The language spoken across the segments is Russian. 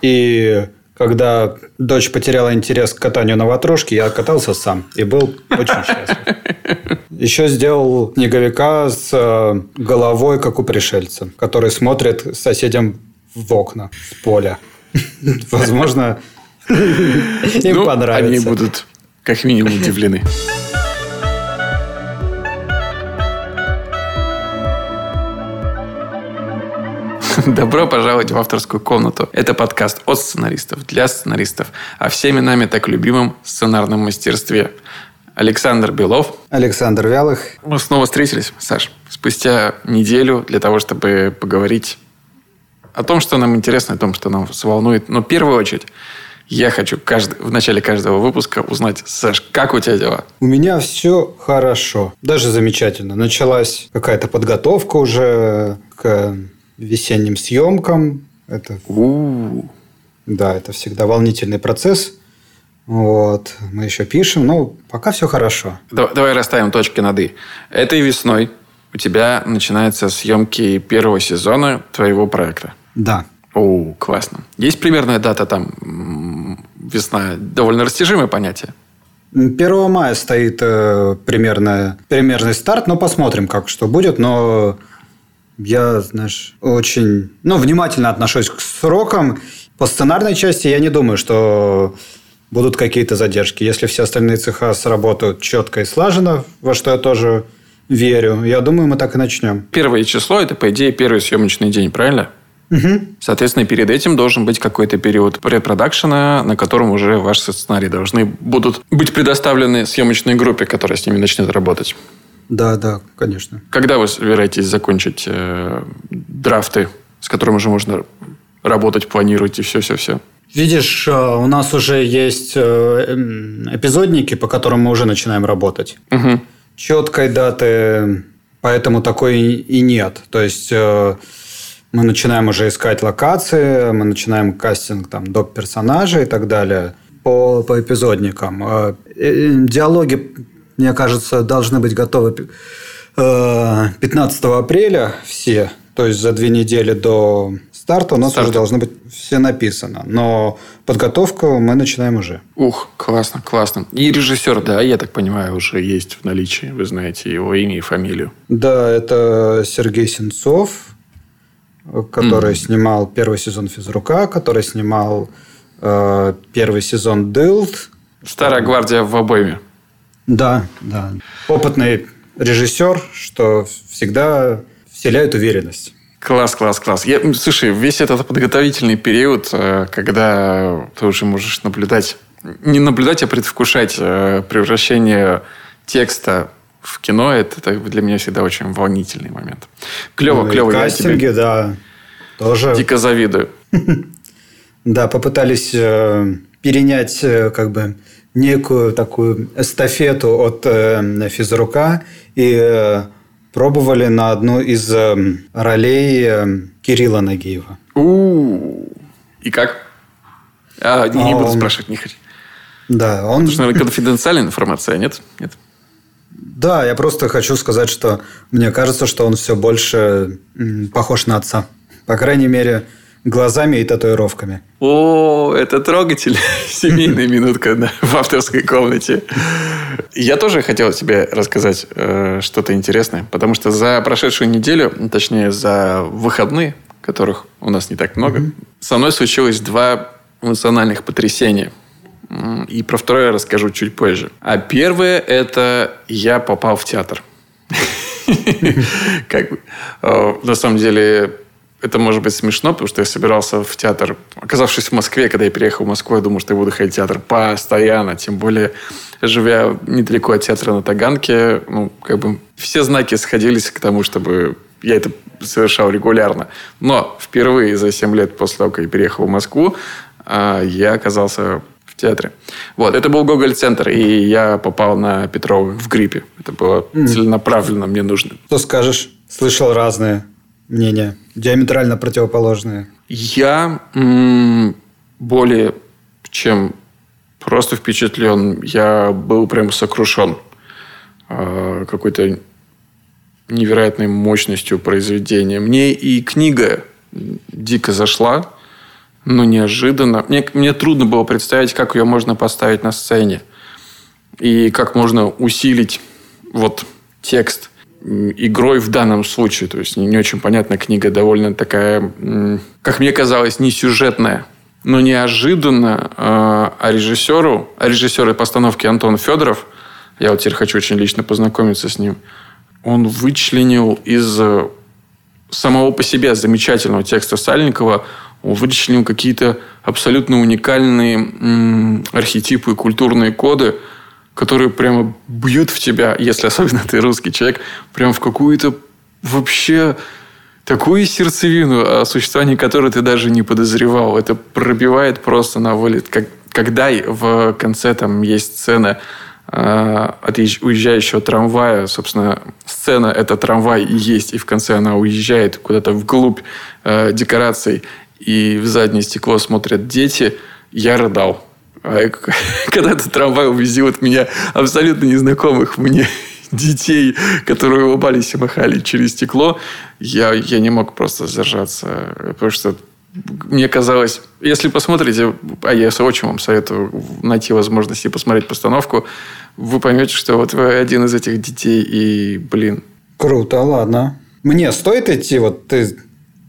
И когда дочь потеряла интерес к катанию на ватрушке, я катался сам и был очень счастлив. Еще сделал снеговика с э, головой, как у пришельца, который смотрит соседям в окна с поля. Возможно, им Ну, понравится. Они будут как минимум удивлены. Добро пожаловать в авторскую комнату. Это подкаст от сценаристов для сценаристов о всеми нами так любимом сценарном мастерстве. Александр Белов. Александр Вялых. Мы снова встретились, Саш, спустя неделю для того, чтобы поговорить о том, что нам интересно, о том, что нам волнует. Но в первую очередь я хочу каждый, в начале каждого выпуска узнать, Саш, как у тебя дела? У меня все хорошо. Даже замечательно. Началась какая-то подготовка уже к весенним съемкам. Это, У-у-у. да, это всегда волнительный процесс. Вот. Мы еще пишем. Ну, пока все хорошо. Да- Давай расставим точки над «и». Этой весной у тебя начинаются съемки первого сезона твоего проекта. Да. О, классно. Есть примерная дата там? Весна. Довольно растяжимое понятие. 1 мая стоит э, примерно, примерный старт, но посмотрим, как что будет. Но я, знаешь, очень ну, внимательно отношусь к срокам. По сценарной части я не думаю, что будут какие-то задержки. Если все остальные цеха сработают четко и слаженно, во что я тоже верю, я думаю, мы так и начнем. Первое число – это, по идее, первый съемочный день, правильно? Соответственно, перед этим должен быть какой-то период предпродакшена, на котором уже ваши сценарии должны будут быть предоставлены съемочной группе, которая с ними начнет работать. Да, да, конечно. Когда вы собираетесь закончить э, драфты, с которыми уже можно работать, планировать и все-все-все? Видишь, э, у нас уже есть э, м, эпизодники, по которым мы уже начинаем работать. Угу. четкой даты, поэтому такой и нет. То есть э, мы начинаем уже искать локации, мы начинаем кастинг там доп. персонажей и так далее по, по эпизодникам. Диалоги, мне кажется, должны быть готовы пи- э, 15 апреля все. То есть за две недели до старта у нас Старта. уже должно быть все написано. Но подготовку мы начинаем уже. Ух, классно, классно. И режиссер, да, я так понимаю, уже есть в наличии. Вы знаете его имя и фамилию. Да, это Сергей Сенцов, который Мгм. снимал первый сезон физрука, который снимал э, первый сезон Дилд. Старая гвардия в обойме. Да, да. Опытный режиссер, что всегда вселяет уверенность. Класс, класс, класс. Я, слушай, весь этот подготовительный период, э, когда ты уже можешь наблюдать, не наблюдать, а предвкушать э, превращение текста в кино, это, это для меня всегда очень волнительный момент. Клево, Ну клево. Я Кастинги, тебе да, тоже. дико завидую. Да, попытались э, перенять как бы некую такую эстафету от э, физрука и э, пробовали на одну из э, ролей Кирилла Нагиева. У-у-у. И как? А, не, не А, буду он- спрашивать, не хочу. Да, он... Это же, наверное, конфиденциальная информация, нет? Нет. Да, я просто хочу сказать, что мне кажется, что он все больше похож на отца. По крайней мере, глазами и татуировками. О, это трогательно. Семейная минутка да, в авторской комнате. Я тоже хотел тебе рассказать э, что-то интересное, потому что за прошедшую неделю, точнее, за выходные, которых у нас не так много, со мной случилось два эмоциональных потрясения. И про второе я расскажу чуть позже. А первое – это я попал в театр. Как э, на самом деле, это может быть смешно, потому что я собирался в театр, оказавшись в Москве, когда я переехал в Москву, я думал, что я буду ходить в театр постоянно, тем более, живя недалеко от театра на Таганке, ну, как бы все знаки сходились к тому, чтобы я это совершал регулярно. Но впервые за 7 лет после того, как я переехал в Москву, а, я оказался в театре. Вот, это был Гоголь-центр, и я попал на Петрова в гриппе. Это было целенаправленно мне нужно. Что скажешь? Слышал разные мнения, диаметрально противоположные. Я м, более чем просто впечатлен. Я был прям сокрушен э, какой-то невероятной мощностью произведения. Мне и книга дико зашла, но неожиданно. Мне, мне трудно было представить, как ее можно поставить на сцене. И как можно усилить вот текст игрой в данном случае. То есть не, очень понятная книга, довольно такая, как мне казалось, не сюжетная. Но неожиданно э, а режиссеру, а режиссер постановки Антон Федоров, я вот теперь хочу очень лично познакомиться с ним, он вычленил из э, самого по себе замечательного текста Сальникова, он вычленил какие-то абсолютно уникальные архетипы, культурные коды, которые прямо бьют в тебя, если особенно ты русский человек, прям в какую-то вообще такую сердцевину, о существовании которой ты даже не подозревал. Это пробивает просто на вылет. Как, когда в конце там есть сцена э, от уезжающего трамвая, собственно, сцена это трамвай и есть, и в конце она уезжает куда-то вглубь э, декораций, и в заднее стекло смотрят дети, я рыдал. А когда этот трамвай увезил от меня абсолютно незнакомых мне детей, которые улыбались и махали через стекло, я, я не мог просто сдержаться. Потому что мне казалось, если посмотрите, а я очень вам советую найти возможность и посмотреть постановку, вы поймете, что вот вы один из этих детей, и, блин. Круто, ладно. Мне стоит идти, вот ты,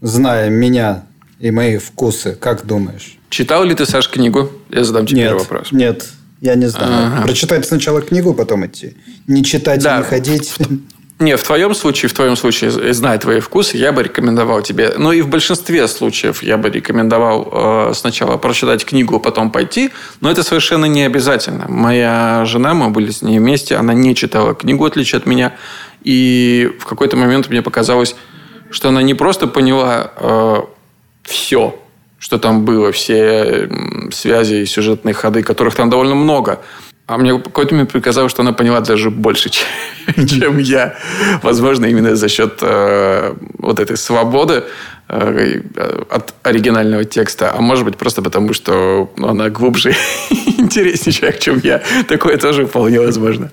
зная меня и мои вкусы, как думаешь? Читал ли ты, Саш, книгу? Я задам тебе нет, вопрос. Нет, я не знаю. Ага. Прочитать сначала книгу, потом идти. Не читать да. и не ходить. Не, в твоем случае, в твоем случае, зная твои вкусы, я бы рекомендовал тебе, ну и в большинстве случаев я бы рекомендовал э, сначала прочитать книгу, потом пойти, но это совершенно не обязательно. Моя жена, мы были с ней вместе, она не читала книгу, в отличие от меня, и в какой-то момент мне показалось, что она не просто поняла э, все, что там было, все связи и сюжетные ходы, которых там довольно много. А мне какой-то момент показалось, что она поняла даже больше, чем я. Возможно, именно за счет э, вот этой свободы э, от оригинального текста. А может быть, просто потому, что она глубже и интереснее человек, чем я. Такое тоже вполне возможно.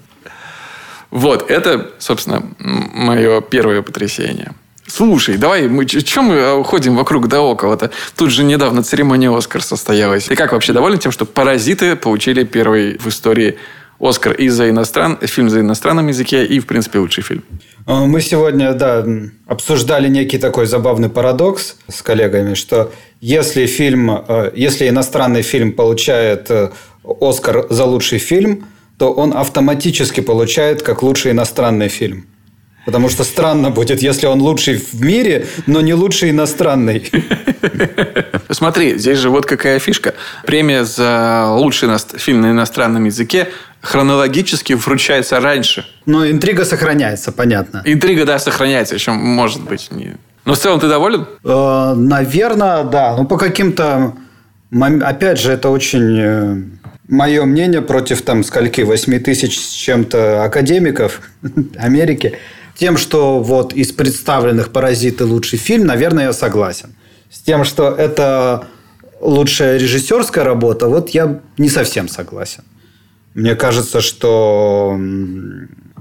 Вот, это, собственно, мое первое потрясение. Слушай, давай, мы чем мы э, ходим вокруг да около-то? Тут же недавно церемония Оскар состоялась. Ты как вообще доволен тем, что «Паразиты» получили первый в истории Оскар и за иностран... фильм за иностранном языке, и, в принципе, лучший фильм. А, мы сегодня, да, обсуждали некий такой забавный парадокс с коллегами, что если фильм, э, если иностранный фильм получает э, Оскар за лучший фильм, то он автоматически получает как лучший иностранный фильм. Потому что странно будет, если он лучший в мире, но не лучший иностранный. Смотри, здесь же вот какая фишка. Премия за лучший фильм на иностранном языке хронологически вручается раньше. Но интрига сохраняется, понятно. Интрига, да, сохраняется, еще может быть. Не... Но в целом ты доволен? Э, наверное, да. Ну, по каким-то... Опять же, это очень э, мое мнение против там скольки, 8 тысяч с чем-то академиков Америки. Тем, что вот из представленных «Паразиты» лучший фильм, наверное, я согласен. С тем, что это лучшая режиссерская работа, вот я не совсем согласен. Мне кажется, что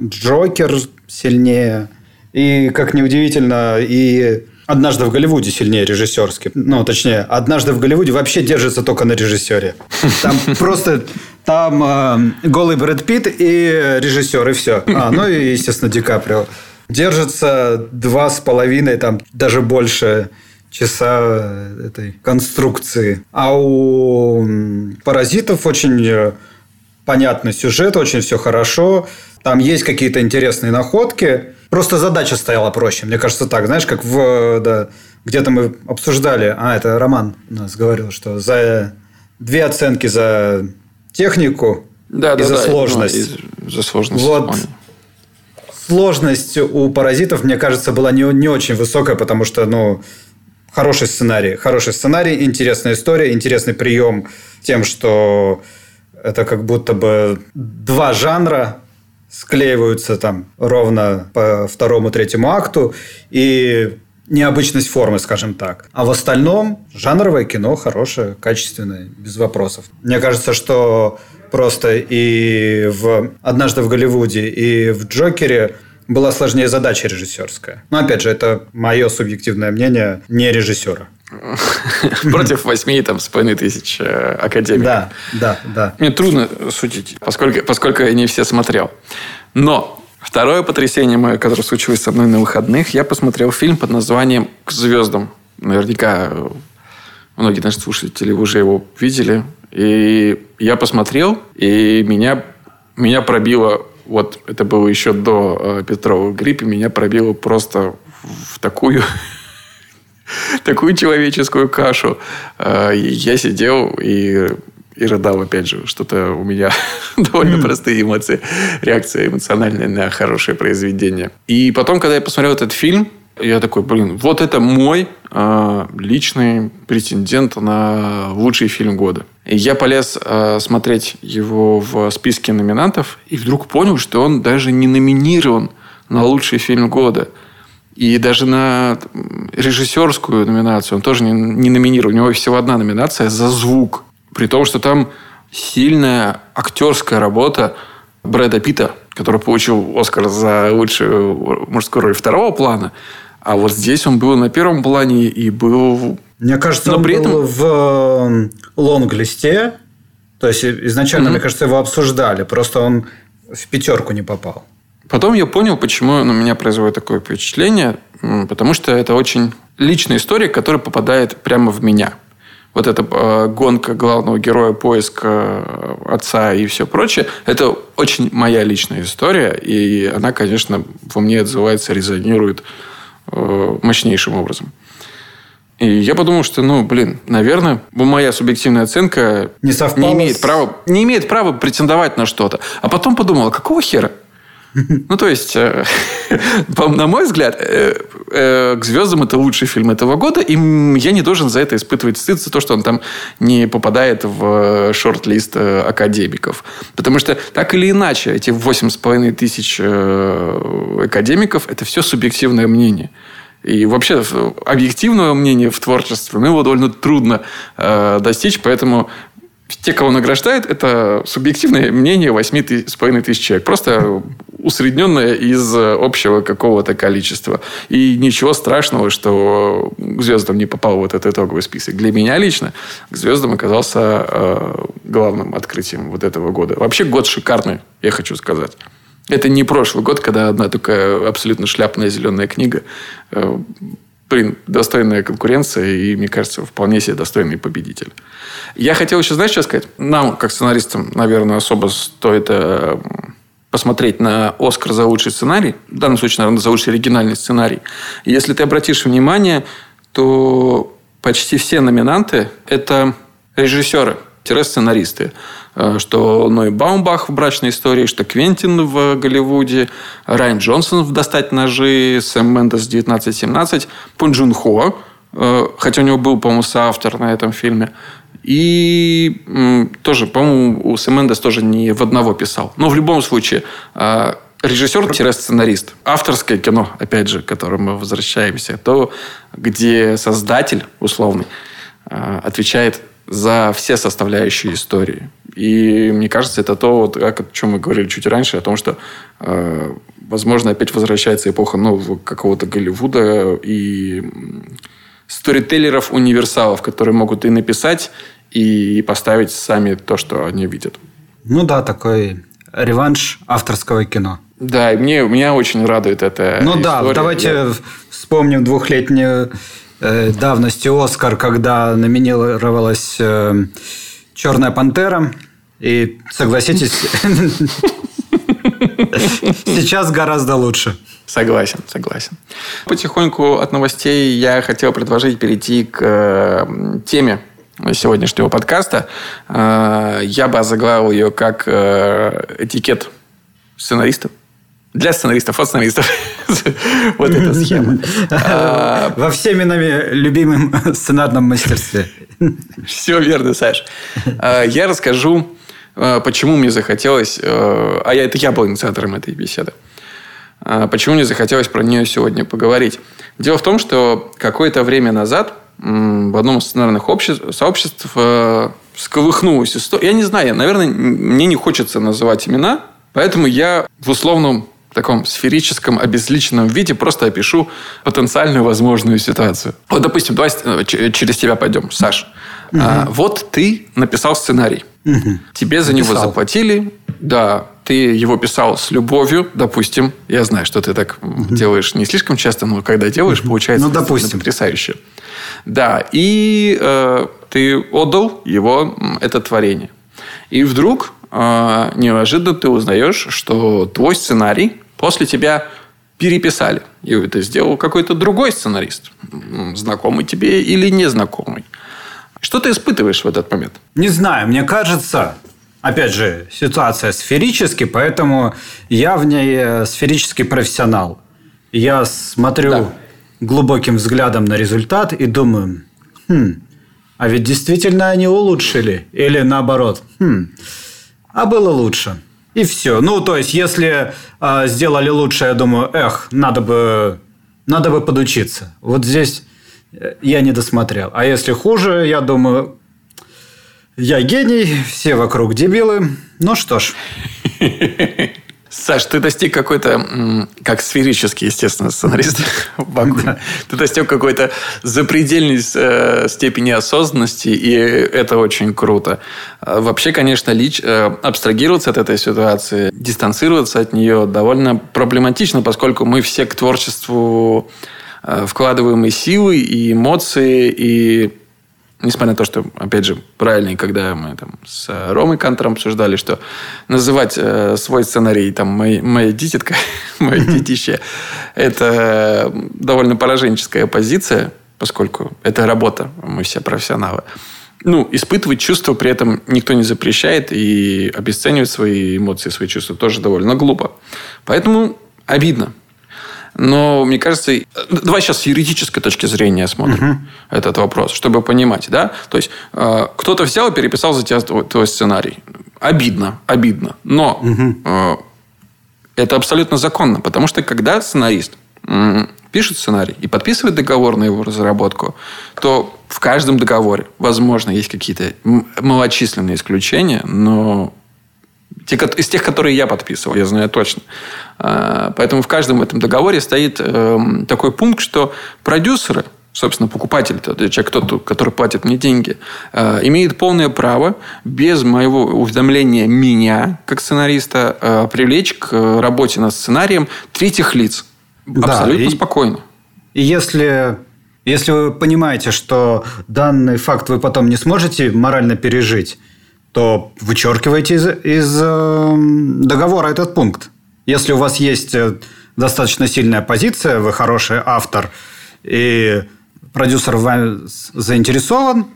Джокер сильнее. И, как неудивительно, и «Однажды в Голливуде» сильнее режиссерски. Ну, точнее, «Однажды в Голливуде» вообще держится только на режиссере. Там просто там э, голый Брэд Питт и режиссер, и все. А, ну и, естественно, Ди Каприо. Держится два с половиной, там даже больше часа этой конструкции. А у паразитов очень э, понятный сюжет, очень все хорошо. Там есть какие-то интересные находки. Просто задача стояла проще. Мне кажется, так. Знаешь, как в... Да, где-то мы обсуждали... А, это Роман у нас говорил, что за две оценки за технику да, и да, за да, сложность. Ну, за сложность. Вот сложность у паразитов, мне кажется, была не, не очень высокая, потому что, ну, хороший сценарий. Хороший сценарий, интересная история, интересный прием тем, что это как будто бы два жанра склеиваются там ровно по второму, третьему акту, и необычность формы, скажем так. А в остальном жанровое кино хорошее, качественное, без вопросов. Мне кажется, что просто и в «Однажды в Голливуде», и в «Джокере» была сложнее задача режиссерская. Но, опять же, это мое субъективное мнение, не режиссера. Против восьми там с половиной тысяч э, академиков. Да, да, да. Мне трудно судить, поскольку, поскольку я не все смотрел. Но второе потрясение мое, которое случилось со мной на выходных, я посмотрел фильм под названием «К звездам». Наверняка э, многие наши слушатели уже его видели. И я посмотрел, и меня, меня пробило, вот это было еще до э, Петрова гриппа, меня пробило просто в такую такую человеческую кашу. Э, я сидел и и рыдал, опять же, что-то у меня довольно простые эмоции, реакция эмоциональная на хорошее произведение. И потом, когда я посмотрел этот фильм, я такой, блин, вот это мой э, личный претендент на лучший фильм года. И я полез э, смотреть его в списке номинантов и вдруг понял, что он даже не номинирован на лучший фильм года. И даже на режиссерскую номинацию он тоже не, не номинирован. У него всего одна номинация за звук. При том, что там сильная актерская работа Брэда Питта, который получил Оскар за лучшую мужскую роль второго плана. А вот здесь он был на первом плане и был... Мне кажется, Но он при этом... был в эм, лонг-листе. То есть, изначально, mm-hmm. мне кажется, его обсуждали. Просто он в пятерку не попал. Потом я понял, почему на меня производит такое впечатление. Потому что это очень личная история, которая попадает прямо в меня. Вот эта э, гонка главного героя, поиск э, отца и все прочее, это очень моя личная история. И она, конечно, во мне отзывается, резонирует э, мощнейшим образом. И я подумал, что, ну, блин, наверное, моя субъективная оценка не, не, имеет, права, не имеет права претендовать на что-то. А потом подумал, а какого хера? Ну, то есть, э, на мой взгляд, э, э, «К звездам» это лучший фильм этого года, и я не должен за это испытывать стыд за то, что он там не попадает в шорт-лист академиков. Потому что так или иначе, эти восемь с половиной тысяч академиков – это все субъективное мнение. И вообще объективного мнения в творчестве, ну, его довольно трудно э, достичь, поэтому те, кого награждают, это субъективное мнение 8,5 тысяч человек. Просто усредненное из общего какого-то количества. И ничего страшного, что к звездам не попал вот этот итоговый список. Для меня лично к звездам оказался э, главным открытием вот этого года. Вообще год шикарный, я хочу сказать. Это не прошлый год, когда одна такая абсолютно шляпная зеленая книга э, блин, достойная конкуренция и, мне кажется, вполне себе достойный победитель. Я хотел еще, знаешь, что сказать? Нам, как сценаристам, наверное, особо стоит э, посмотреть на Оскар за лучший сценарий. В данном случае, наверное, за лучший оригинальный сценарий. Если ты обратишь внимание, то почти все номинанты – это режиссеры-сценаристы. Э, что Ной Баумбах в «Брачной истории», что Квентин в Голливуде, Райан Джонсон в «Достать ножи», Сэм Мендес «1917», Пун Джун Хо, э, хотя у него был, по-моему, соавтор на этом фильме. И тоже, по-моему, у Сэм Мендес тоже не в одного писал. Но в любом случае, э, режиссер-сценарист. Авторское кино, опять же, к которому мы возвращаемся, то, где создатель, условный, отвечает за все составляющие истории. И мне кажется, это то, вот, о чем мы говорили чуть раньше, о том, что, э, возможно, опять возвращается эпоха нового какого-то Голливуда и сторителлеров-универсалов, которые могут и написать, и поставить сами то, что они видят. Ну да, такой реванш авторского кино. Да, и мне, меня очень радует это. Ну история. да, давайте Я... вспомним двухлетнюю давности Оскар, когда номинировалась э, Черная пантера. И согласитесь, сейчас гораздо лучше. Согласен, согласен. Потихоньку от новостей я хотел предложить перейти к э, теме сегодняшнего подкаста. Э, я бы озаглавил ее как э, этикет сценариста. Для сценаристов, от сценаристов. Вот эта схема. Во всеми нами любимом сценарном мастерстве. Все верно, Саш. Я расскажу а, почему мне захотелось, а я, это я был инициатором этой беседы, а, почему мне захотелось про нее сегодня поговорить. Дело в том, что какое-то время назад в одном из сценарных обществ, сообществ э, сколыхнулась история. Я не знаю, наверное, мне не хочется называть имена, поэтому я в условном таком сферическом, обезличенном виде просто опишу потенциальную возможную ситуацию. Вот, допустим, давай э, через тебя пойдем, Саш. Угу. А, вот ты написал сценарий. Угу. Тебе за написал. него заплатили. Да, ты его писал с любовью, допустим. Я знаю, что ты так угу. делаешь не слишком часто, но когда делаешь, угу. получается ну, допустим. потрясающе. Да, и э, ты отдал его, это творение. И вдруг э, неожиданно ты узнаешь, что твой сценарий после тебя переписали. И это сделал какой-то другой сценарист. Знакомый тебе или незнакомый. Что ты испытываешь в этот момент? Не знаю, мне кажется, опять же, ситуация сферический, поэтому я в ней э, сферический профессионал. Я смотрю да. глубоким взглядом на результат и думаю, хм, а ведь действительно они улучшили. Или наоборот, хм, а было лучше. И все. Ну, то есть, если э, сделали лучше, я думаю, эх, надо бы, надо бы подучиться. Вот здесь э, я не досмотрел. А если хуже, я думаю, я гений, все вокруг дебилы. Ну что ж. Саш, ты достиг какой-то, как сферический, естественно, сценарист Да. Ты достиг какой-то запредельной э, степени осознанности, и это очень круто. А вообще, конечно, лич, э, абстрагироваться от этой ситуации, дистанцироваться от нее довольно проблематично, поскольку мы все к творчеству э, вкладываем и силы, и эмоции, и Несмотря на то, что, опять же, правильно, когда мы там с Ромой Кантором обсуждали, что называть э, свой сценарий там «Моя, моя дитятка», «Мое детище» – это довольно пораженческая позиция, поскольку это работа, мы все профессионалы. Ну, испытывать чувства при этом никто не запрещает, и обесценивать свои эмоции, свои чувства тоже довольно глупо. Поэтому обидно. Но мне кажется, давай сейчас с юридической точки зрения смотрим угу. этот вопрос, чтобы понимать, да? То есть э, кто-то взял и переписал за тебя твой, твой сценарий. Обидно, обидно. Но угу. э, это абсолютно законно, потому что когда сценарист э, пишет сценарий и подписывает договор на его разработку, то в каждом договоре, возможно, есть какие-то малочисленные исключения, но те, из тех, которые я подписывал, я знаю точно. А, поэтому в каждом этом договоре стоит эм, такой пункт, что продюсеры, собственно, покупатель, человек, кто-то, который платит мне деньги, э, имеет полное право без моего уведомления меня, как сценариста, э, привлечь к работе над сценарием третьих лиц. Да, Абсолютно и, спокойно. И если, если вы понимаете, что данный факт вы потом не сможете морально пережить, то вычеркивайте из, из э, договора этот пункт. Если у вас есть э, достаточно сильная позиция, вы хороший автор, и продюсер вами заинтересован,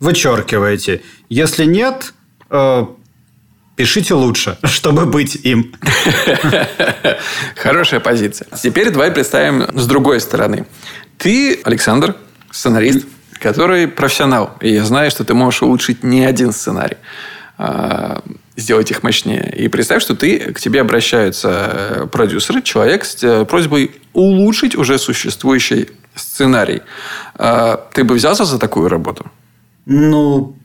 вычеркиваете. Если нет, э, пишите лучше, чтобы быть им. Хорошая позиция. Теперь давай представим с другой стороны. Ты, Александр, сценарист, который профессионал. И я знаю, что ты можешь улучшить не один сценарий а, сделать их мощнее. И представь, что ты, к тебе обращаются э, продюсеры, человек с э, просьбой улучшить уже существующий сценарий. А, ты бы взялся за такую работу? Ну,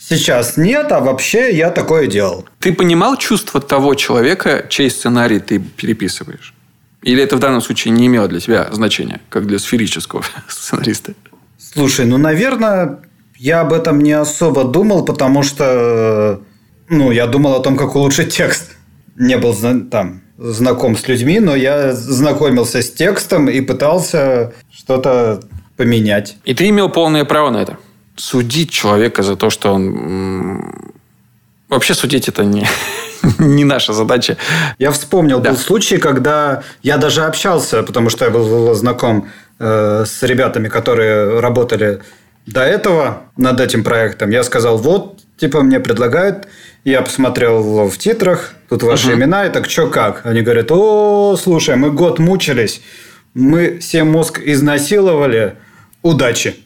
сейчас нет, а вообще я такое делал. Ты понимал чувство того человека, чей сценарий ты переписываешь? Или это в данном случае не имело для тебя значения, как для сферического сценариста? Слушай, ну, наверное, я об этом не особо думал, потому что, ну, я думал о том, как улучшить текст. Не был там знаком с людьми, но я знакомился с текстом и пытался что-то поменять. И ты имел полное право на это? Судить человека за то, что он... Вообще судить это не, не наша задача. Я вспомнил, да. был случай, когда я даже общался, потому что я был знаком Э, с ребятами, которые работали до этого над этим проектом. Я сказал, вот, типа, мне предлагают. Я посмотрел в титрах, тут ваши uh-huh. имена, и так что как? Они говорят, о, слушай, мы год мучились, мы всем мозг изнасиловали, Удачи.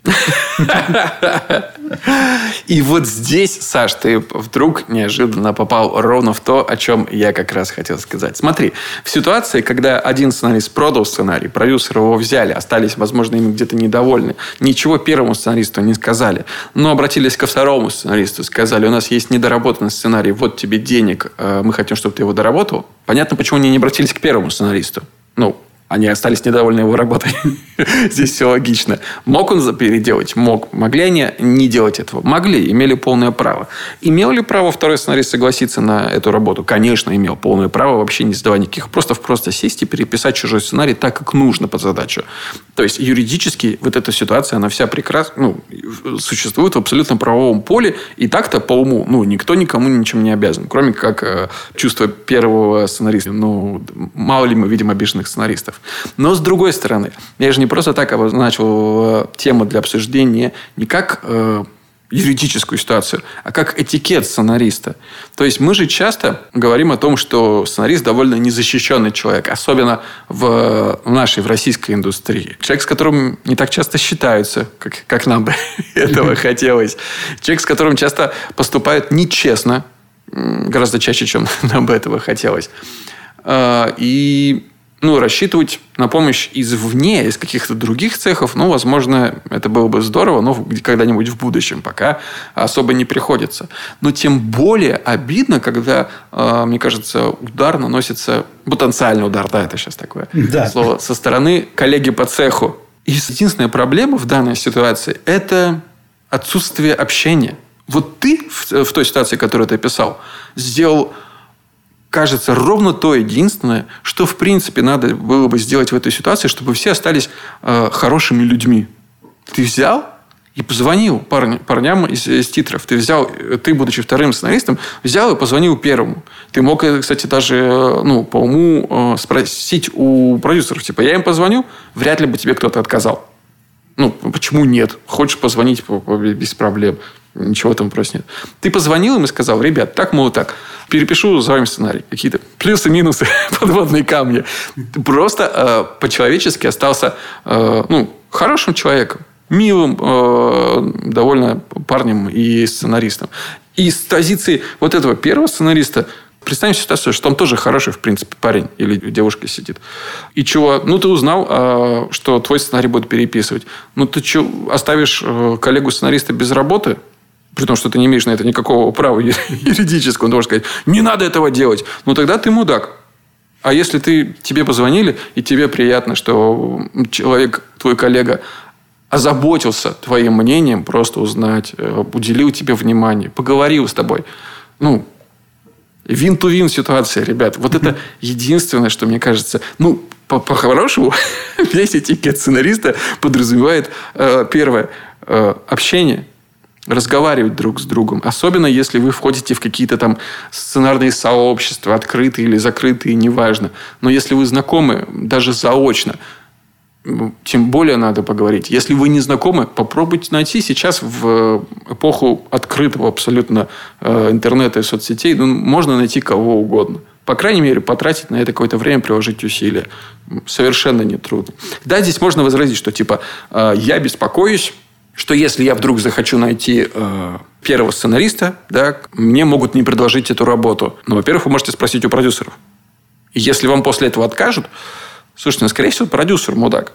И вот здесь, Саш, ты вдруг неожиданно попал ровно в то, о чем я как раз хотел сказать. Смотри, в ситуации, когда один сценарист продал сценарий, продюсеры его взяли, остались, возможно, им где-то недовольны, ничего первому сценаристу не сказали, но обратились ко второму сценаристу, сказали, у нас есть недоработанный сценарий, вот тебе денег, э, мы хотим, чтобы ты его доработал. Понятно, почему они не обратились к первому сценаристу. Ну, они остались недовольны его работой. Здесь все логично. Мог он переделать? Мог. Могли они не делать этого? Могли. Имели полное право. Имел ли право второй сценарист согласиться на эту работу? Конечно, имел полное право вообще не задавать никаких просто просто сесть и переписать чужой сценарий так, как нужно под задачу. То есть, юридически вот эта ситуация, она вся прекрасна, ну, существует в абсолютно правовом поле. И так-то по уму, ну, никто никому ничем не обязан. Кроме как э, чувство первого сценариста. Ну, мало ли мы видим обиженных сценаристов. Но с другой стороны, я же не просто так обозначил э, тему для обсуждения не как э, юридическую ситуацию, а как этикет сценариста. То есть мы же часто говорим о том, что сценарист довольно незащищенный человек, особенно в нашей, в российской индустрии. Человек, с которым не так часто считаются, как, как нам бы этого хотелось. Человек, с которым часто поступают нечестно, гораздо чаще, чем нам бы этого хотелось. Э, и ну, рассчитывать на помощь извне, из каких-то других цехов, ну, возможно, это было бы здорово, но когда-нибудь в будущем, пока особо не приходится. Но тем более обидно, когда, э, мне кажется, удар наносится, потенциальный удар, да, это сейчас такое да. слово, со стороны коллеги по цеху. И единственная проблема в данной ситуации – это отсутствие общения. Вот ты в, в той ситуации, которую ты описал, сделал кажется, ровно то единственное, что, в принципе, надо было бы сделать в этой ситуации, чтобы все остались э, хорошими людьми. Ты взял и позвонил парня, парням из, из титров. Ты взял, ты, будучи вторым сценаристом, взял и позвонил первому. Ты мог, э, кстати, даже э, ну, по уму э, спросить у продюсеров, типа, я им позвоню, вряд ли бы тебе кто-то отказал. Ну, почему нет? Хочешь позвонить без проблем. Ничего там просто нет. Ты позвонил им и сказал, ребят, так, мол, так, перепишу за вами сценарий. Какие-то плюсы, минусы, подводные камни. Ты просто э, по-человечески остался э, ну, хорошим человеком, милым, э, довольно парнем и сценаристом. И с позиции вот этого первого сценариста Представим ситуацию, что там тоже хороший, в принципе, парень или девушка сидит. И чего? Ну, ты узнал, а, что твой сценарий будут переписывать. Ну, ты что, оставишь э, коллегу-сценариста без работы? при том, что ты не имеешь на это никакого права юридического, он должен сказать, не надо этого делать. Ну, тогда ты мудак. А если ты, тебе позвонили, и тебе приятно, что человек, твой коллега, озаботился твоим мнением, просто узнать, э, уделил тебе внимание, поговорил с тобой. Ну, вин-ту-вин ситуация, ребят. Вот это единственное, что мне кажется, ну, по-хорошему, весь этикет сценариста подразумевает, э, первое, э, общение, разговаривать друг с другом. Особенно, если вы входите в какие-то там сценарные сообщества, открытые или закрытые, неважно. Но если вы знакомы, даже заочно, тем более надо поговорить. Если вы не знакомы, попробуйте найти сейчас в эпоху открытого абсолютно э, интернета и соцсетей, ну, можно найти кого угодно. По крайней мере, потратить на это какое-то время, приложить усилия. Совершенно нетрудно. Да, здесь можно возразить, что типа э, я беспокоюсь, что если я вдруг захочу найти э, первого сценариста, да, мне могут не предложить эту работу. Ну, во-первых, вы можете спросить у продюсеров. Если вам после этого откажут, слушайте, ну, скорее всего, продюсер мудак.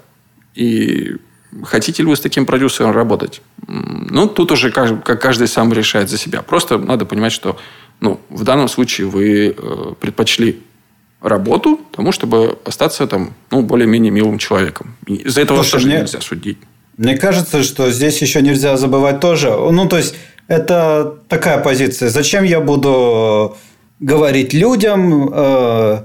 И хотите ли вы с таким продюсером работать? Ну, тут уже как, каждый сам решает за себя. Просто надо понимать, что ну, в данном случае вы э, предпочли работу тому, чтобы остаться там, ну, более-менее милым человеком. Из-за этого Слушай, тоже мне... нельзя судить. Мне кажется, что здесь еще нельзя забывать тоже. Ну, то есть, это такая позиция. Зачем я буду говорить людям, э,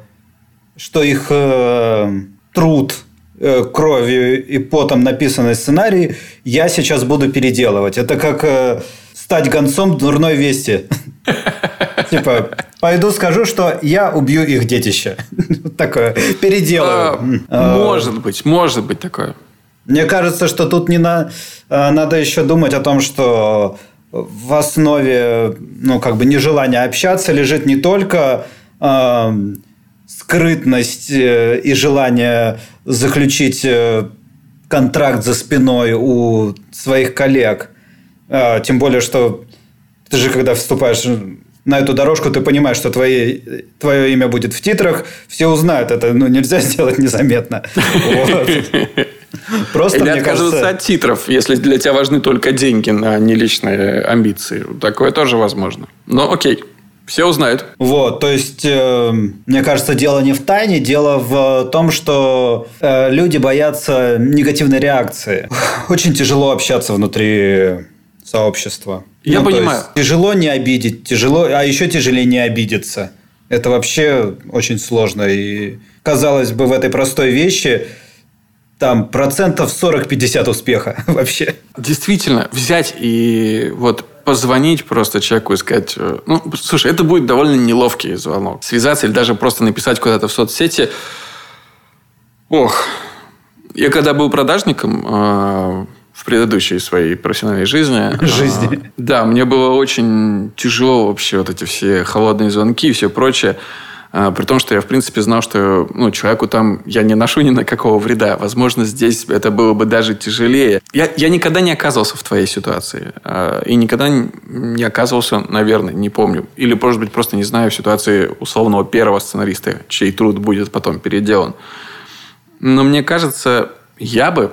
что их э, труд э, кровью и потом написанный сценарий я сейчас буду переделывать. Это как э, стать гонцом дурной вести. Типа, пойду скажу, что я убью их детище. Такое, переделаю. А, может быть, может быть такое. Мне кажется, что тут не на... Э, надо еще думать о том, что в основе, ну, как бы нежелания общаться лежит не только э, скрытность э, и желание заключить э, контракт за спиной у своих коллег. А, тем более, что ты же, когда вступаешь на эту дорожку, ты понимаешь, что твои, твое имя будет в титрах, все узнают это, ну, нельзя сделать незаметно. Просто, Или отказываться от титров, если для тебя важны только деньги, а не личные амбиции. Такое тоже возможно. Но окей. Все узнают. Вот, то есть, э, мне кажется, дело не в тайне, дело в том, что э, люди боятся негативной реакции. Очень тяжело общаться внутри сообщества. Я ну, понимаю. тяжело не обидеть, тяжело, а еще тяжелее не обидеться. Это вообще очень сложно. И казалось бы, в этой простой вещи там процентов 40-50 успеха вообще. Действительно, взять и вот позвонить просто человеку и сказать, э, ну, слушай, это будет довольно неловкий звонок. Связаться или даже просто написать куда-то в соцсети. Ох, я когда был продажником э, в предыдущей своей профессиональной жизни. Жизни. Э, да, мне было очень тяжело вообще вот эти все холодные звонки и все прочее. А, при том, что я, в принципе, знал, что ну, человеку там я не ношу ни на какого вреда. Возможно, здесь это было бы даже тяжелее. Я, я никогда не оказывался в твоей ситуации. А, и никогда не оказывался, наверное, не помню. Или, может быть, просто не знаю в ситуации условного первого сценариста, чей труд будет потом переделан. Но мне кажется, я бы,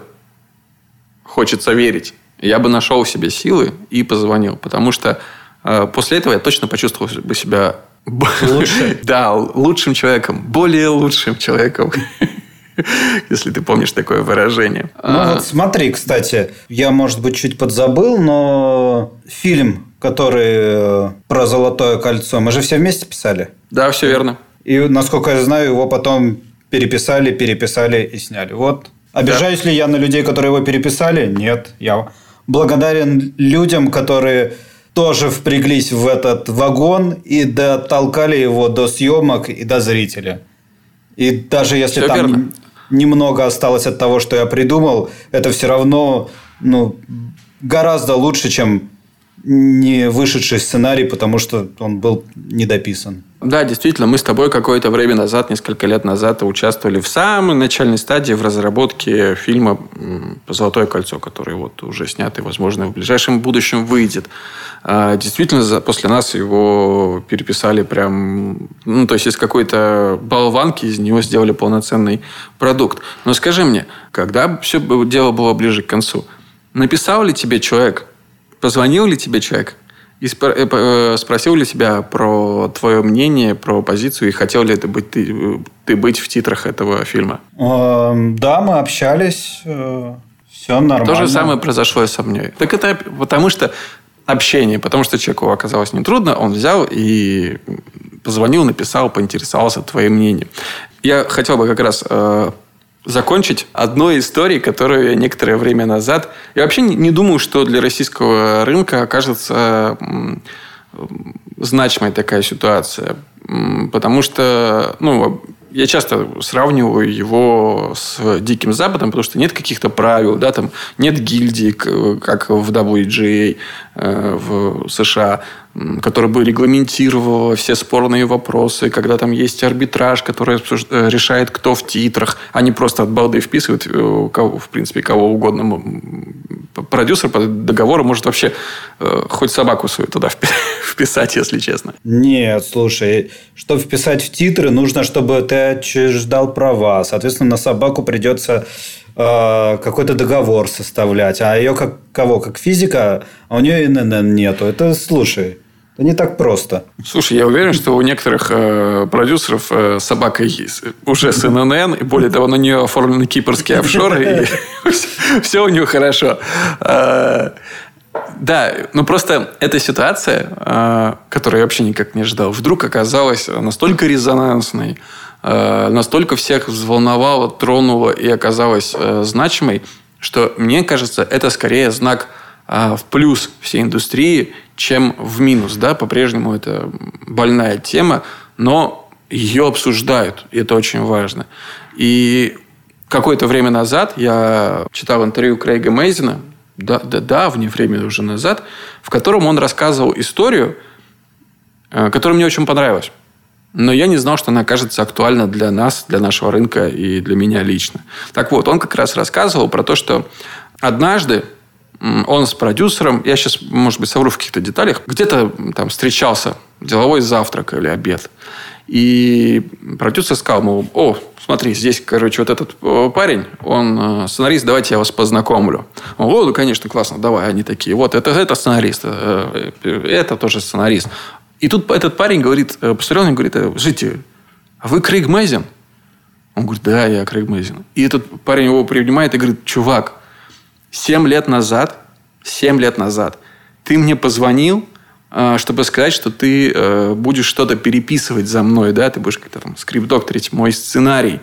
хочется верить, я бы нашел в себе силы и позвонил. Потому что а, после этого я точно почувствовал бы себя Лучше? Да, лучшим человеком. Более лучшим человеком. Если ты помнишь такое выражение. Ну а... вот смотри, кстати, я, может быть, чуть подзабыл, но фильм, который э, про Золотое кольцо, мы же все вместе писали. Да, все верно. И, насколько я знаю, его потом переписали, переписали и сняли. Вот. Обижаюсь да. ли я на людей, которые его переписали? Нет. Я благодарен людям, которые тоже впряглись в этот вагон и дотолкали его до съемок и до зрителя. И даже если все там верно. немного осталось от того, что я придумал, это все равно ну, гораздо лучше, чем не вышедший сценарий, потому что он был недописан. Да, действительно, мы с тобой какое-то время назад, несколько лет назад, участвовали в самой начальной стадии в разработке фильма «Золотое кольцо», который вот уже снят и, возможно, в ближайшем будущем выйдет. А, действительно, после нас его переписали прям... Ну, то есть, из какой-то болванки из него сделали полноценный продукт. Но скажи мне, когда все дело было ближе к концу, написал ли тебе человек, Позвонил ли тебе человек и э, э, спросил ли тебя про твое мнение, про позицию, и хотел ли ты быть, ты, ты быть в титрах этого фильма? Эм, да, мы общались, э, все нормально. То же самое произошло и со мной. Так это потому что общение, потому что человеку оказалось нетрудно, он взял и позвонил, написал, поинтересовался твоим мнением. Я хотел бы как раз закончить одной историей, которую я некоторое время назад... Я вообще не, думаю, что для российского рынка окажется значимая такая ситуация. Потому что, ну, я часто сравниваю его с Диким Западом, потому что нет каких-то правил, да, там нет гильдии, как в WGA э, в США которая бы регламентировала все спорные вопросы, когда там есть арбитраж, который э, решает, кто в титрах, а не просто от балды вписывают э, кого, в принципе, кого угодно. Продюсер по договору может вообще э, хоть собаку свою туда вписать, если честно. Нет, слушай, чтобы вписать в титры, нужно, чтобы ты отчуждал права. Соответственно, на собаку придется какой-то договор составлять, а ее как кого? Как физика, а у нее ИНН нету. Это, слушай, это не так просто. Слушай, я уверен, что у некоторых э, продюсеров э, собака есть уже с ИНН, и более того, на нее оформлены кипрские офшоры, и все у нее хорошо. Да, ну просто эта ситуация, э, которую я вообще никак не ожидал, вдруг оказалась настолько резонансной, Э, настолько всех взволновала, тронула и оказалась э, значимой, что мне кажется, это скорее знак в плюс всей индустрии, чем в минус. Да? По-прежнему это больная тема, но ее обсуждают, и это очень важно. И какое-то время назад я читал интервью Крейга Мейзена, да, да, давнее время уже назад, в котором он рассказывал историю, которая мне очень понравилась. но я не знал, что она окажется актуальна для нас, для нашего рынка и для меня лично. Так вот, он как раз рассказывал про то, что однажды он с продюсером, я сейчас, может быть, совру в каких-то деталях, где-то там встречался, деловой завтрак или обед. И продюсер сказал, мол, о, смотри, здесь, короче, вот этот парень, он э, сценарист, давайте я вас познакомлю. Он, о, ну, конечно, классно, давай, они такие. Вот, это, это сценарист, э, это тоже сценарист. И тут этот парень говорит, э, посмотрел и говорит, жите, а вы Крейг Мэзин? Он говорит, да, я Крейг Мэзин. И этот парень его принимает и говорит, чувак, семь лет назад, семь лет назад ты мне позвонил, чтобы сказать, что ты э, будешь что-то переписывать за мной, да, ты будешь как-то там скрипт-докторить мой сценарий.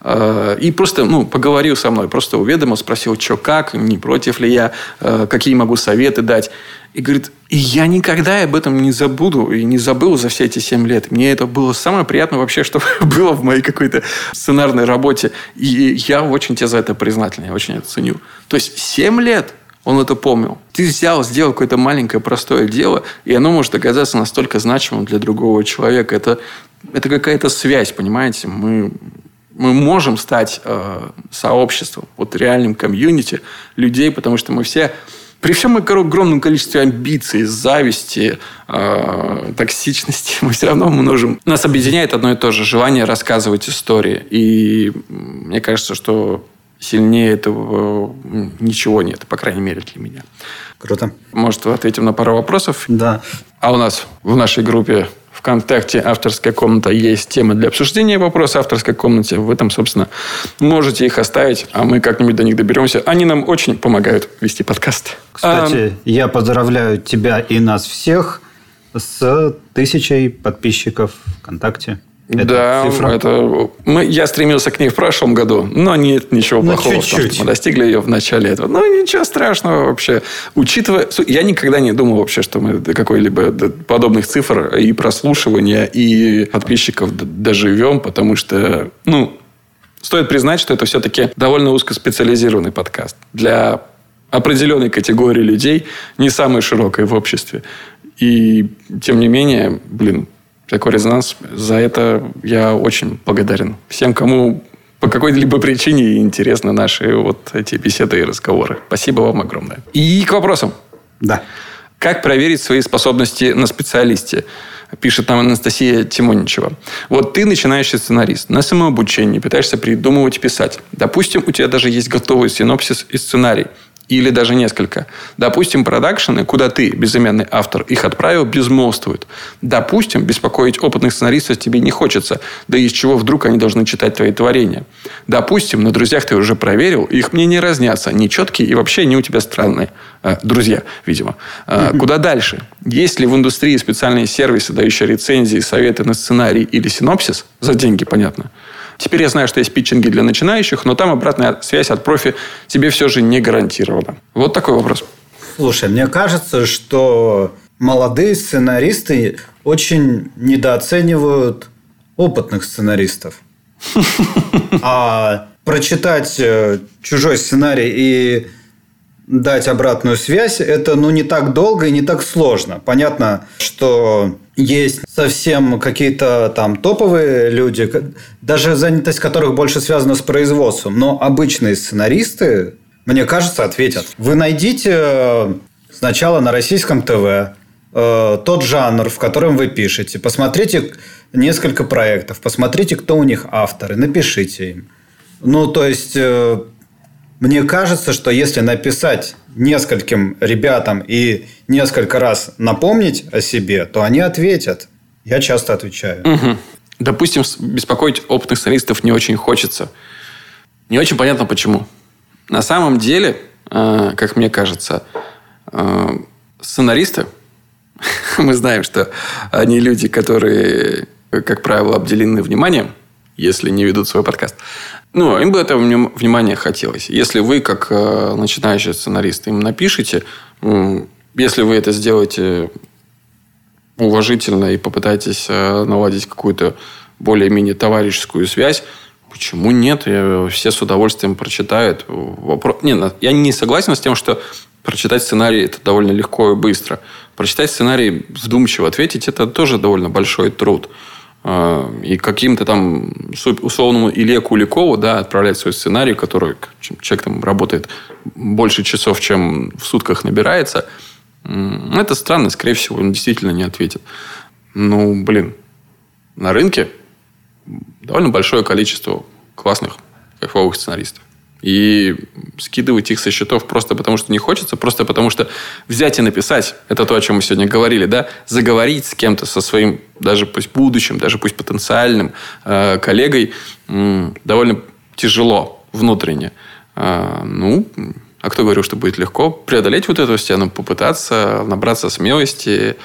Э, и просто, ну, поговорил со мной, просто уведомил, спросил, что как, не против ли я, э, какие могу советы дать. И говорит, и я никогда об этом не забуду и не забыл за все эти семь лет. Мне это было самое приятное вообще, что было в моей какой-то сценарной работе. И я очень тебе за это признателен, я очень это ценю. То есть семь лет он это помнил. Ты взял, сделал какое-то маленькое простое дело, и оно может оказаться настолько значимым для другого человека. Это, это какая-то связь, понимаете? Мы, мы можем стать э, сообществом, вот реальным комьюнити людей, потому что мы все при всем огромном количестве амбиций, зависти, э, токсичности, мы все равно можем... Нас объединяет одно и то же желание рассказывать истории. И мне кажется, что сильнее этого ничего нет, по крайней мере, для меня. Круто. Может, ответим на пару вопросов? Да. А у нас в нашей группе ВКонтакте «Авторская комната» есть темы для обсуждения вопроса авторской комнате. Вы там, собственно, можете их оставить, а мы как-нибудь до них доберемся. Они нам очень помогают вести подкаст. Кстати, а... я поздравляю тебя и нас всех с тысячей подписчиков ВКонтакте. Это да, цифра. это мы, я стремился к ней в прошлом году, но нет ничего ну, плохого чуть-чуть. в том, что мы достигли ее в начале этого. Ну, ничего страшного вообще. Учитывая... Я никогда не думал вообще, что мы до какой-либо подобных цифр и прослушивания, и подписчиков доживем, потому что, ну, стоит признать, что это все-таки довольно узкоспециализированный подкаст. Для определенной категории людей, не самой широкой в обществе. И, тем не менее, блин, такой резонанс. За это я очень благодарен всем, кому по какой-либо причине интересны наши вот эти беседы и разговоры. Спасибо вам огромное. И к вопросам. Да. Как проверить свои способности на специалисте? Пишет нам Анастасия Тимоничева. Вот ты начинающий сценарист, на самообучении пытаешься придумывать и писать. Допустим, у тебя даже есть готовый синопсис и сценарий или даже несколько. Допустим, продакшены, куда ты, безымянный автор, их отправил, безмолвствуют. Допустим, беспокоить опытных сценаристов тебе не хочется, да из чего вдруг они должны читать твои творения. Допустим, на друзьях ты уже проверил, их мнения разнятся, нечеткие и вообще они у тебя странные. Э, друзья, видимо. Э, куда дальше? Есть ли в индустрии специальные сервисы, дающие рецензии, советы на сценарий или синопсис? За деньги, понятно. Теперь я знаю, что есть питчинги для начинающих, но там обратная связь от профи тебе все же не гарантирована. Вот такой вопрос. Слушай, мне кажется, что молодые сценаристы очень недооценивают опытных сценаристов. А прочитать э, чужой сценарий и дать обратную связь, это ну не так долго и не так сложно. Понятно, что есть совсем какие-то там топовые люди, даже занятость которых больше связана с производством, но обычные сценаристы, мне кажется, ответят. Вы найдите э, сначала на российском ТВ э, тот жанр, в котором вы пишете, посмотрите несколько проектов, посмотрите, кто у них авторы, напишите им. Ну, то есть, э, мне кажется, что если написать нескольким ребятам и несколько раз напомнить о себе, то они ответят. Я часто отвечаю. Угу. Допустим, беспокоить опытных сценаристов не очень хочется. Не очень понятно почему. На самом деле, э, как мне кажется, э, сценаристы, мы знаем, что они люди, которые, как правило, обделены вниманием, если не ведут свой подкаст. Ну, им бы это внимание хотелось. Если вы, как э, начинающий сценарист, им напишите, если вы это сделаете уважительно и попытаетесь э, наладить какую-то более-менее товарищескую связь, почему нет? Я, все с удовольствием прочитают. Вопрос... Не, я не согласен с тем, что прочитать сценарий это довольно легко и быстро. Прочитать сценарий вдумчиво, ответить это тоже довольно большой труд. Э, и каким-то там условному Илье Куликову да, отправлять свой сценарий, который человек там работает больше часов, чем в сутках набирается, это странно, скорее всего, он действительно не ответит. Ну, блин, на рынке довольно большое количество классных, кайфовых сценаристов. И скидывать их со счетов просто потому, что не хочется, просто потому что взять и написать, это то, о чем мы сегодня говорили, да, заговорить с кем-то, со своим, даже пусть будущим, даже пусть потенциальным э, коллегой, э, довольно тяжело внутренне. Э, ну, а кто говорил, что будет легко? Преодолеть вот эту стену, попытаться набраться смелости.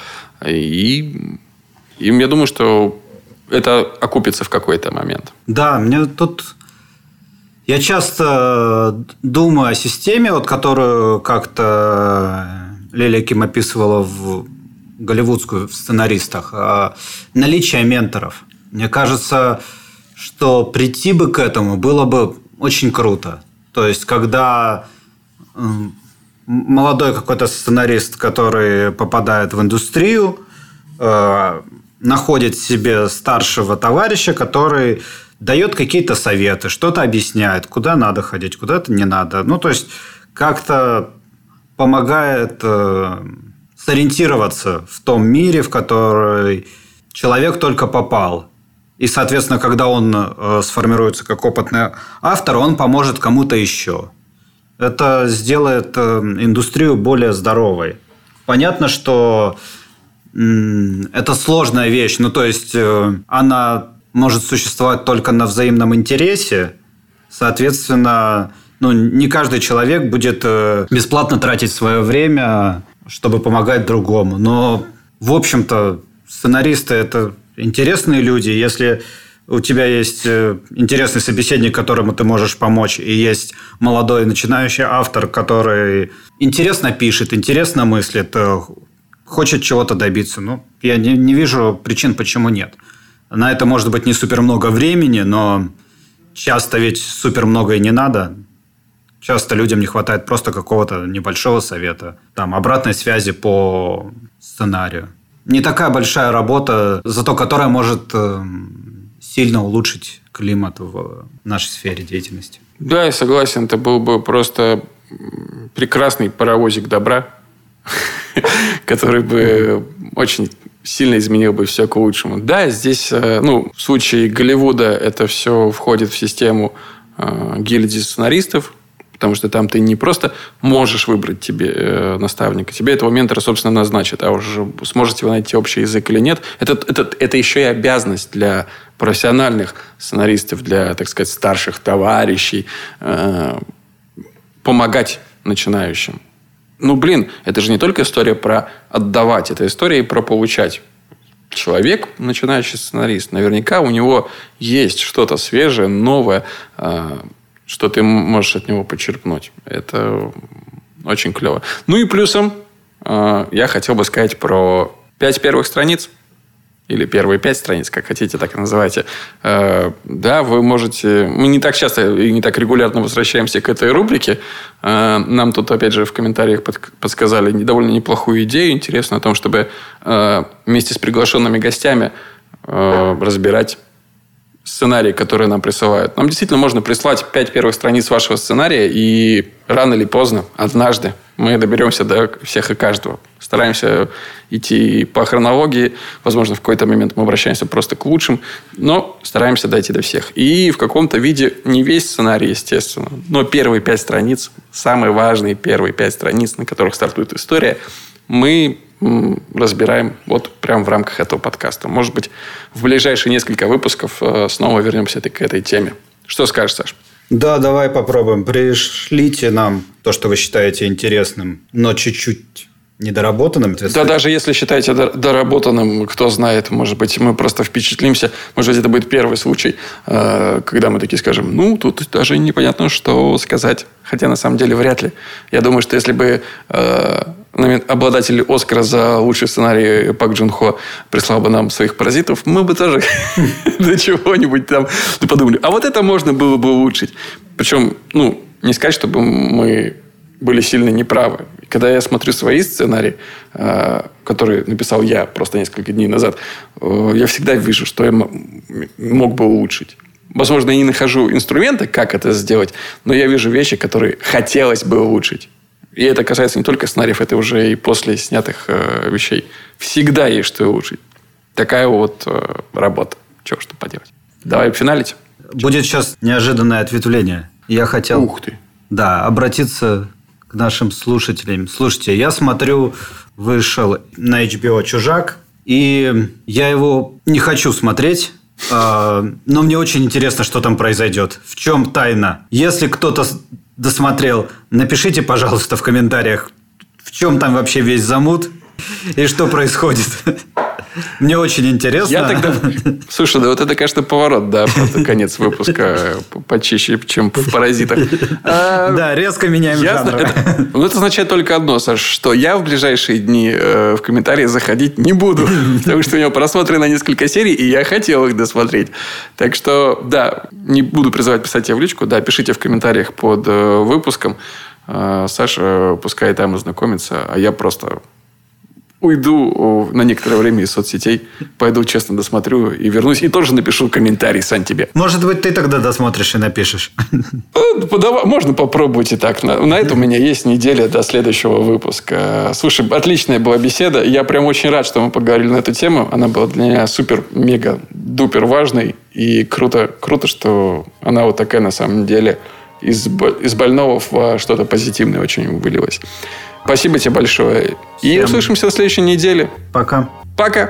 И, и я думаю, что это окупится в какой-то момент. Да, мне тут... Я часто думаю о системе, вот, которую как-то Лилия Ким описывала в голливудскую в сценаристах. Наличие менторов. Мне кажется, что прийти бы к этому было бы очень круто. То есть, когда молодой какой-то сценарист, который попадает в индустрию, э, находит себе старшего товарища, который дает какие-то советы, что-то объясняет, куда надо ходить, куда-то не надо. Ну, то есть, как-то помогает э, сориентироваться в том мире, в который человек только попал. И, соответственно, когда он э, сформируется как опытный автор, он поможет кому-то еще. Это сделает э, индустрию более здоровой. Понятно, что это сложная вещь. Ну, то есть, э, она может существовать только на взаимном интересе. Соответственно, ну, не каждый человек будет э, бесплатно тратить свое время, чтобы помогать другому. Но, в общем-то, сценаристы – это интересные люди. Если у тебя есть э, интересный собеседник, которому ты можешь помочь, и есть молодой начинающий автор, который интересно пишет, интересно мыслит, э, хочет чего-то добиться. Ну, я не, не вижу причин, почему нет. На это может быть не супер много времени, но часто ведь супер много и не надо. Часто людям не хватает просто какого-то небольшого совета, там, обратной связи по сценарию. Не такая большая работа, зато которая может эм, сильно улучшить климат в нашей сфере деятельности. Да, я согласен. Это был бы просто прекрасный паровозик добра, который бы очень сильно изменил бы все к лучшему. Да, здесь, э, ну, в случае Голливуда это все входит в систему э, гильдии сценаристов, Потому что там ты не просто можешь выбрать тебе э, наставника, тебе этого ментора, собственно, назначат, а уже сможете вы найти общий язык или нет. Это, это, это еще и обязанность для профессиональных сценаристов, для, так сказать, старших товарищей, э, помогать начинающим. Ну, блин, это же не только история про отдавать, это история и про получать. Человек, начинающий сценарист, наверняка у него есть что-то свежее, новое, э, что ты можешь от него почерпнуть. Это очень клево. Ну и плюсом э, я хотел бы сказать про пять первых страниц. Или первые пять страниц, как хотите, так и называйте. Э, да, вы можете... Мы не так часто и не так регулярно возвращаемся к этой рубрике. Э, нам тут, опять же, в комментариях подсказали довольно неплохую идею, интересную, о том, чтобы вместе с приглашенными гостями разбирать сценарии, которые нам присылают. Нам действительно можно прислать пять первых страниц вашего сценария, и рано или поздно, однажды, мы доберемся до всех и каждого. Стараемся идти по хронологии. Возможно, в какой-то момент мы обращаемся просто к лучшим, но стараемся дойти до всех. И в каком-то виде не весь сценарий, естественно, но первые пять страниц, самые важные первые пять страниц, на которых стартует история, мы разбираем вот прямо в рамках этого подкаста. Может быть, в ближайшие несколько выпусков э, снова вернемся к этой теме. Что скажешь, Саш? Да, давай попробуем. Пришлите нам то, что вы считаете интересным, но чуть-чуть недоработанным. Да, даже если считаете доработанным, кто знает, может быть, мы просто впечатлимся. Может быть, это будет первый случай, э, когда мы такие скажем, ну, тут даже непонятно, что сказать. Хотя, на самом деле, вряд ли. Я думаю, что если бы э, обладатель Оскара за лучший сценарий Пак Джун Хо прислал бы нам своих паразитов, мы бы тоже до чего-нибудь там подумали. А вот это можно было бы улучшить. Причем, ну, не сказать, чтобы мы были сильно неправы. Когда я смотрю свои сценарии, э, которые написал я просто несколько дней назад, э, я всегда вижу, что я мог бы улучшить. Возможно, я не нахожу инструменты, как это сделать, но я вижу вещи, которые хотелось бы улучшить. И это касается не только сценариев, это уже и после снятых э, вещей. Всегда есть что улучшить. Такая вот э, работа. Чего что поделать. Давай финалить. Будет сейчас неожиданное ответвление. Я хотел... Ух ты. Да, обратиться к нашим слушателям. Слушайте, я смотрю, вышел на HBO «Чужак», и я его не хочу смотреть, а, но мне очень интересно, что там произойдет. В чем тайна? Если кто-то досмотрел, напишите, пожалуйста, в комментариях, в чем там вообще весь замут и что происходит. Мне очень интересно. Я тогда... Слушай, да вот это, конечно, поворот, да, просто конец выпуска почище, чем в «Паразитах». А, да, резко меняем жанр. Это... Ну, это означает только одно, Саш, что я в ближайшие дни э, в комментарии заходить не буду, потому что у него просмотрено несколько серий, и я хотел их досмотреть. Так что, да, не буду призывать писать тебе в личку, да, пишите в комментариях под э, выпуском. Э, Саша пускай там ознакомится, а я просто уйду на некоторое время из соцсетей, пойду честно досмотрю и вернусь. И тоже напишу комментарий сам тебе. Может быть, ты тогда досмотришь и напишешь. Э, можно попробовать и так. На, на это у меня есть неделя до следующего выпуска. Слушай, отличная была беседа. Я прям очень рад, что мы поговорили на эту тему. Она была для меня супер-мега-дупер важной. И круто, круто, что она вот такая на самом деле из, из больного в что-то позитивное очень вылилась. Спасибо тебе большое. Всем. И услышимся на следующей неделе. Пока. Пока.